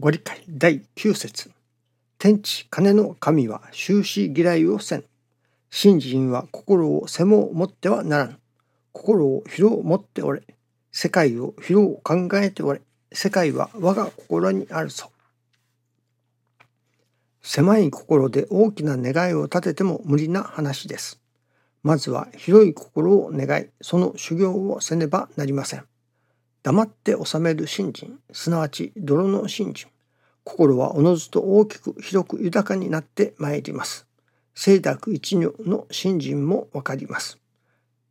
ご理解第9節天地金の神は終始嫌いをせん。信心は心を背も持ってはならぬ。心を広を持っておれ。世界を広を考えておれ。世界は我が心にあるぞ。狭い心で大きな願いを立てても無理な話です。まずは広い心を願い、その修行をせねばなりません。黙って収める信心、すなわち泥の信心。心はおのずと大きく広く豊かになってまいります。清濁一如の信心もわかります。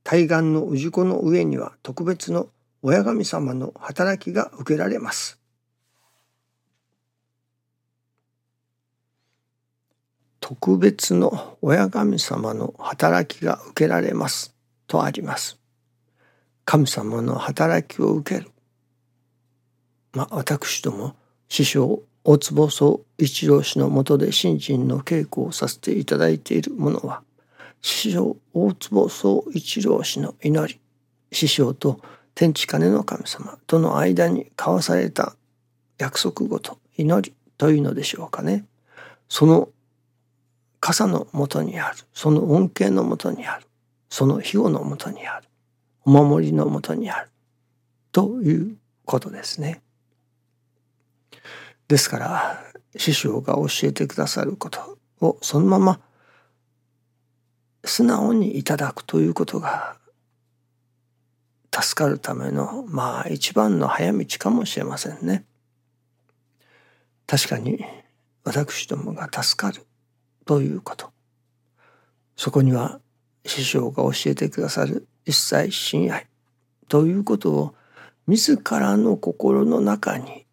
対岸の氏子の上には特別の親神様の働きが受けられます。特別の親神様の働きが受けられますとあります。神様の働きを受ける。まあ私ども師匠大坪総一郎氏のもとで新人の稽古をさせていただいているものは師匠大坪総一郎氏の祈り師匠と天地金の神様との間に交わされた約束事祈りというのでしょうかねその傘のもとにあるその恩恵のもとにあるその庇護のもとにある守りのもとにあるということですね。ですから師匠が教えてくださることをそのまま素直にいただくということが助かるためのまあ一番の早道かもしれませんね。確かに私どもが助かるということそこには師匠が教えてくださる一切親愛ということを自らの心の中に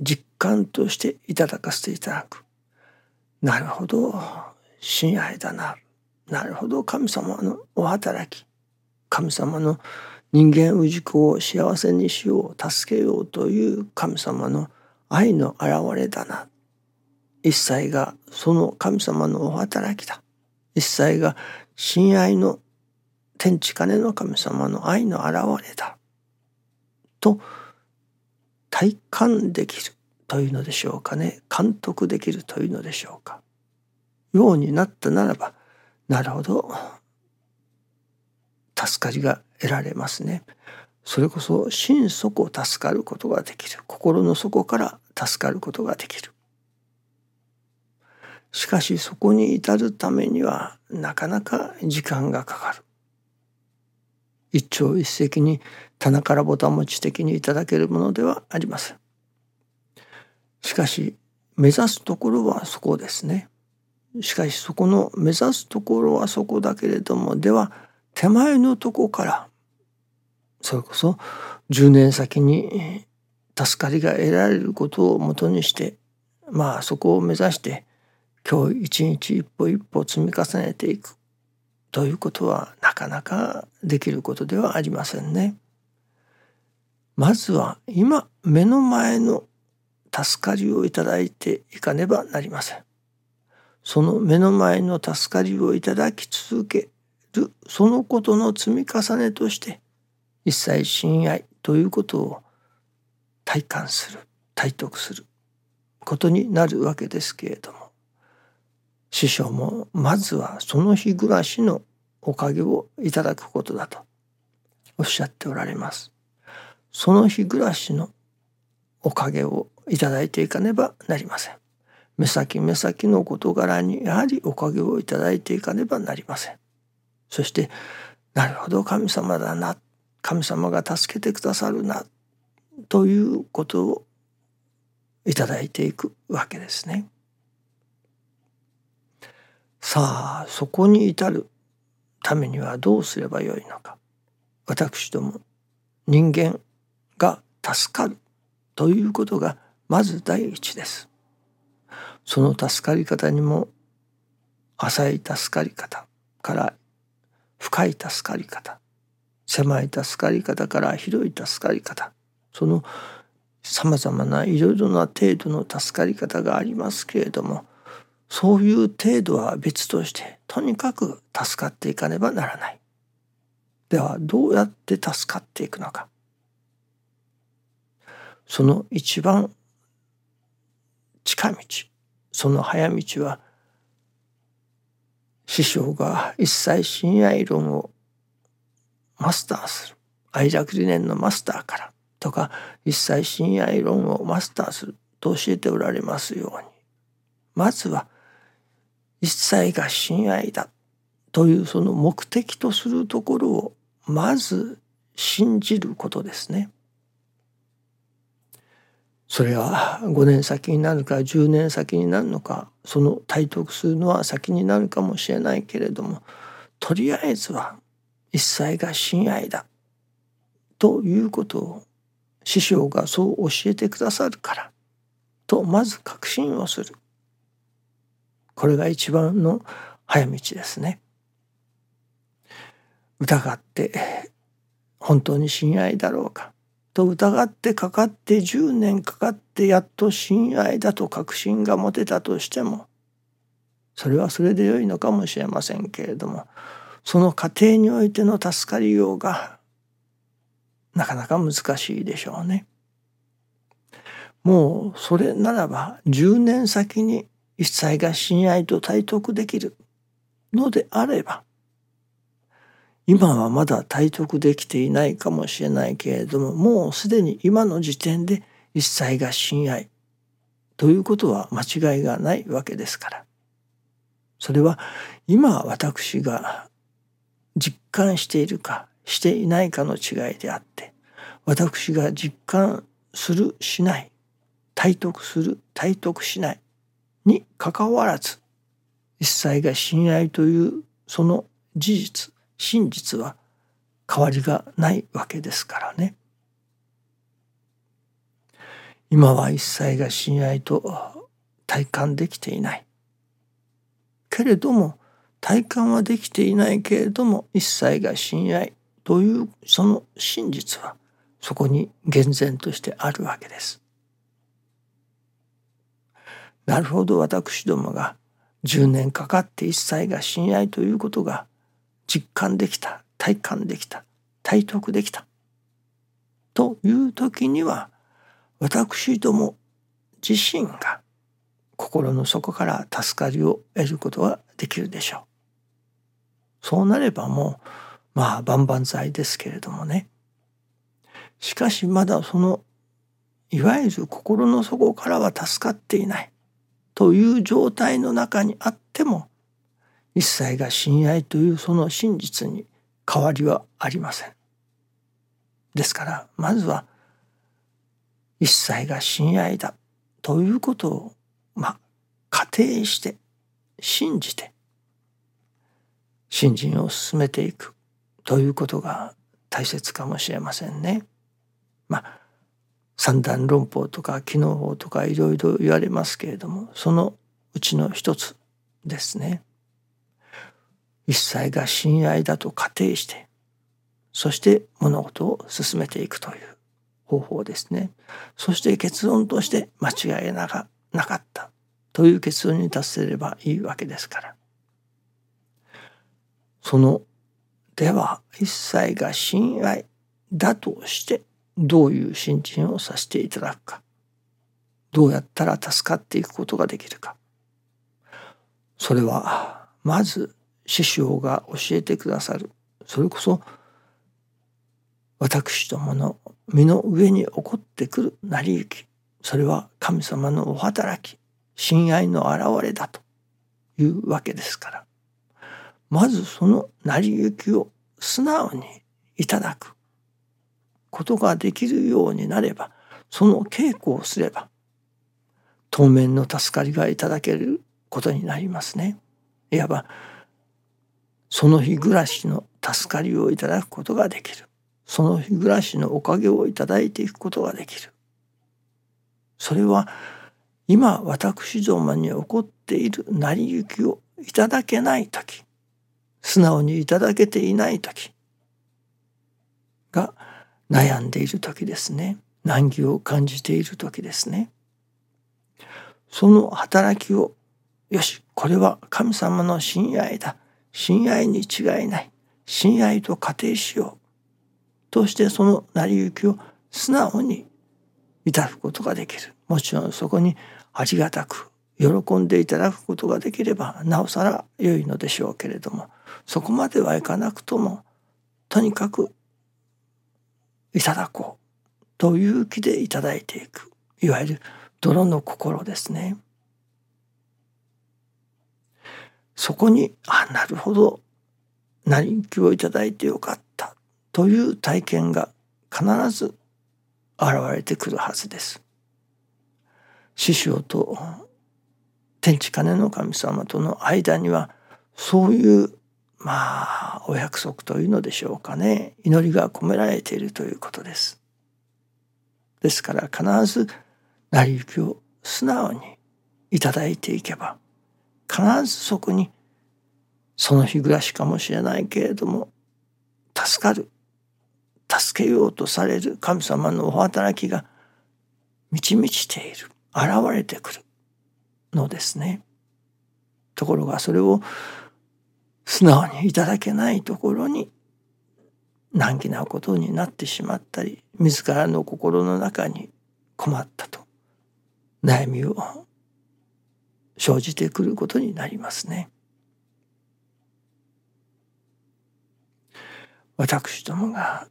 実感としていただかせていただく。なるほど。親愛だな。なるほど。神様のお働き。神様の人間氏子を幸せにしよう助けようという神様の愛の表れだな。一切がその神様のお働きだ。一切が親愛の天地金の神様の愛の表れだ。と体感できるというのでしょうかね。監督できるというのでしょうか。ようになったならばなるほど。助かりが得られますね。それこそ心底助かることができる。心の底から助かることができる。しかしそこに至るためにはなかなか時間がかかる。一朝一夕に棚からぼたもち的にいただけるものではありません。しかし目指すところはそこですね。しかしそこの目指すところはそこだけれどもでは手前のとこからそれこそ10年先に助かりが得られることをもとにしてまあそこを目指して今日一日一歩一歩積み重ねていくということはなかなかできることではありませんね。まずは今目の前の助かりをいただいていかねばなりません。その目の前の助かりをいただき続けるそのことの積み重ねとして一切親愛ということを体感する体得することになるわけですけれども師匠もまずはその日暮らしのおかげをいただくことだとおっしゃっておられます。その日暮らしのおかげをいただいていかねばなりません。目先目先の事柄にやはりおかげをいただいていかねばなりません。そしてなるほど神様だな神様が助けてくださるなということをいただいていくわけですね。さあそこに至るためにはどうすればよいのか私ども人間が助かるということがまず第一です。その助かり方にも浅い助かり方から深い助かり方狭い助かり方から広い助かり方そのさまざまないろいろな程度の助かり方がありますけれどもそういう程度は別としてとにかく助かっていかねばならない。ではどうやって助かっていくのか。その一番近道その早道は師匠が一切親愛論をマスターする愛楽理念のマスターからとか一切親愛論をマスターすると教えておられますようにまずは一切が親愛だというその目的とするところをまず信じることですね。それは5年先になるか10年先になるのかその体得するのは先になるかもしれないけれどもとりあえずは一切が親愛だということを師匠がそう教えてくださるからとまず確信をするこれが一番の早道ですね。疑って本当に親愛だろうかと疑ってかかって10年かかってやっと親愛だと確信が持てたとしてもそれはそれで良いのかもしれませんけれどもその過程においての助かりようがなかなか難しいでしょうね。もうそれならば10年先に一切が親愛と体得できるのであれば今はまだ体得できていないかもしれないけれどももうすでに今の時点で一切が親愛ということは間違いがないわけですから。それは今私が実感しているかしていないかの違いであって私が実感するしない体得する体得しないにかかわらず一切が親愛というその事実真実は変わりがないわけですからね。今は一切が親愛と体感できていない。けれども体感はできていないけれども一切が親愛というその真実はそこに厳然としてあるわけです。なるほど私どもが10年かかって一切が親愛ということが実感できた体感できた体得できた。という時には私ども自身が心の底から助かりを得ることができるでしょう。そうなればもうまあ万々歳ですけれどもね。しかしまだそのいわゆる心の底からは助かっていない。という状態の中にあっても一切が親愛というその真実に変わりはありません。ですからまずは一切が親愛だということをまあ仮定して信じて信心を進めていくということが大切かもしれませんね。まあ三段論法とか機能法とかいろいろ言われますけれどもそのうちの一つですね。一切が親愛だと仮定してそして物事を進めていくという方法ですね。そして結論として間違いなかなかったという結論に達せればいいわけですから。そのでは一切が親愛だとしてどういう信心をさせていただくか。どうやったら助かっていくことができるか。それはまず師匠が教えてくださる。それこそ私どもの身の上に起こってくる成り行き。それは神様のお働き。親愛の現れだと。いうわけですから。まずその成り行きを素直にいただく。ことができるようになればその稽古をすれば当面の助かりがいただけることになりますね。いわばその日暮らしの助かりをいただくことができるその日暮らしのおかげをいただいていくことができるそれは今私どもに起こっている成り行きをいただけない時素直にいただけていない時が悩んでいる時ですね。難儀を感じている時ですね。その働きをよしこれは神様の親愛だ。親愛に違いない。親愛と仮定しよう。としてその成り行きを素直にいただくことができる。もちろんそこにありがたく喜んでいただくことができればなおさら良いのでしょうけれどもそこまではいかなくともとにかくいただこうという気でいただいていくいわゆる泥の心ですね。そこにあなるほど成りきをいただいてよかったという体験が必ず現れてくるはずです。師匠と天地金の神様との間にはそういうまあお約束というのでしょうかね祈りが込められているということです。ですから必ず成り行きを素直にいただいていけば必ずそこにその日暮らしかもしれないけれども助かる助けようとされる神様のお働きが満ち満ちている現れてくるのですね。ところがそれを素直にいただけないところに難儀なことになってしまったり自らの心の中に困ったと悩みを生じてくることになりますね。私どもが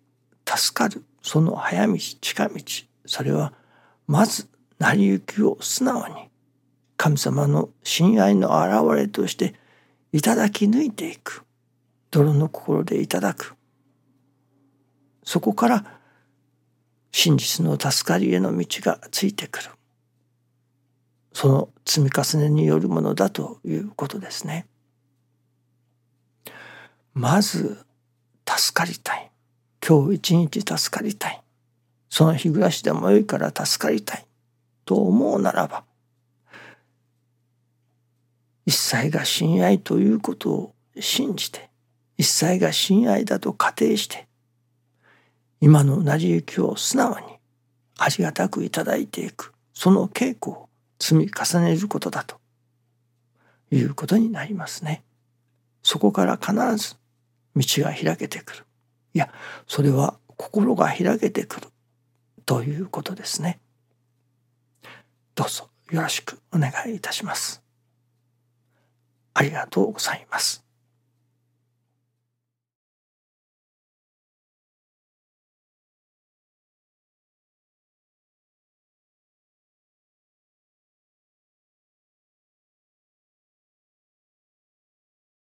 助かるその早道近道それはまず成り行きを素直に神様の親愛の表れとしていただき抜いていく。泥の心でいただく。そこから真実の助かりへの道がついてくる。その積み重ねによるものだということですね。まず助かりたい。今日一日助かりたい。その日暮らしでもよいから助かりたい。と思うならば一切が親愛ということを信じて一切が親愛だと仮定して今の成り行きを素直にありがたくいただいていくその稽古を積み重ねることだということになりますね。そこから必ず道が開けてくる。いや、それは心が開けてくるということですね。どうぞよろしくお願いいたします。ありがとうございます。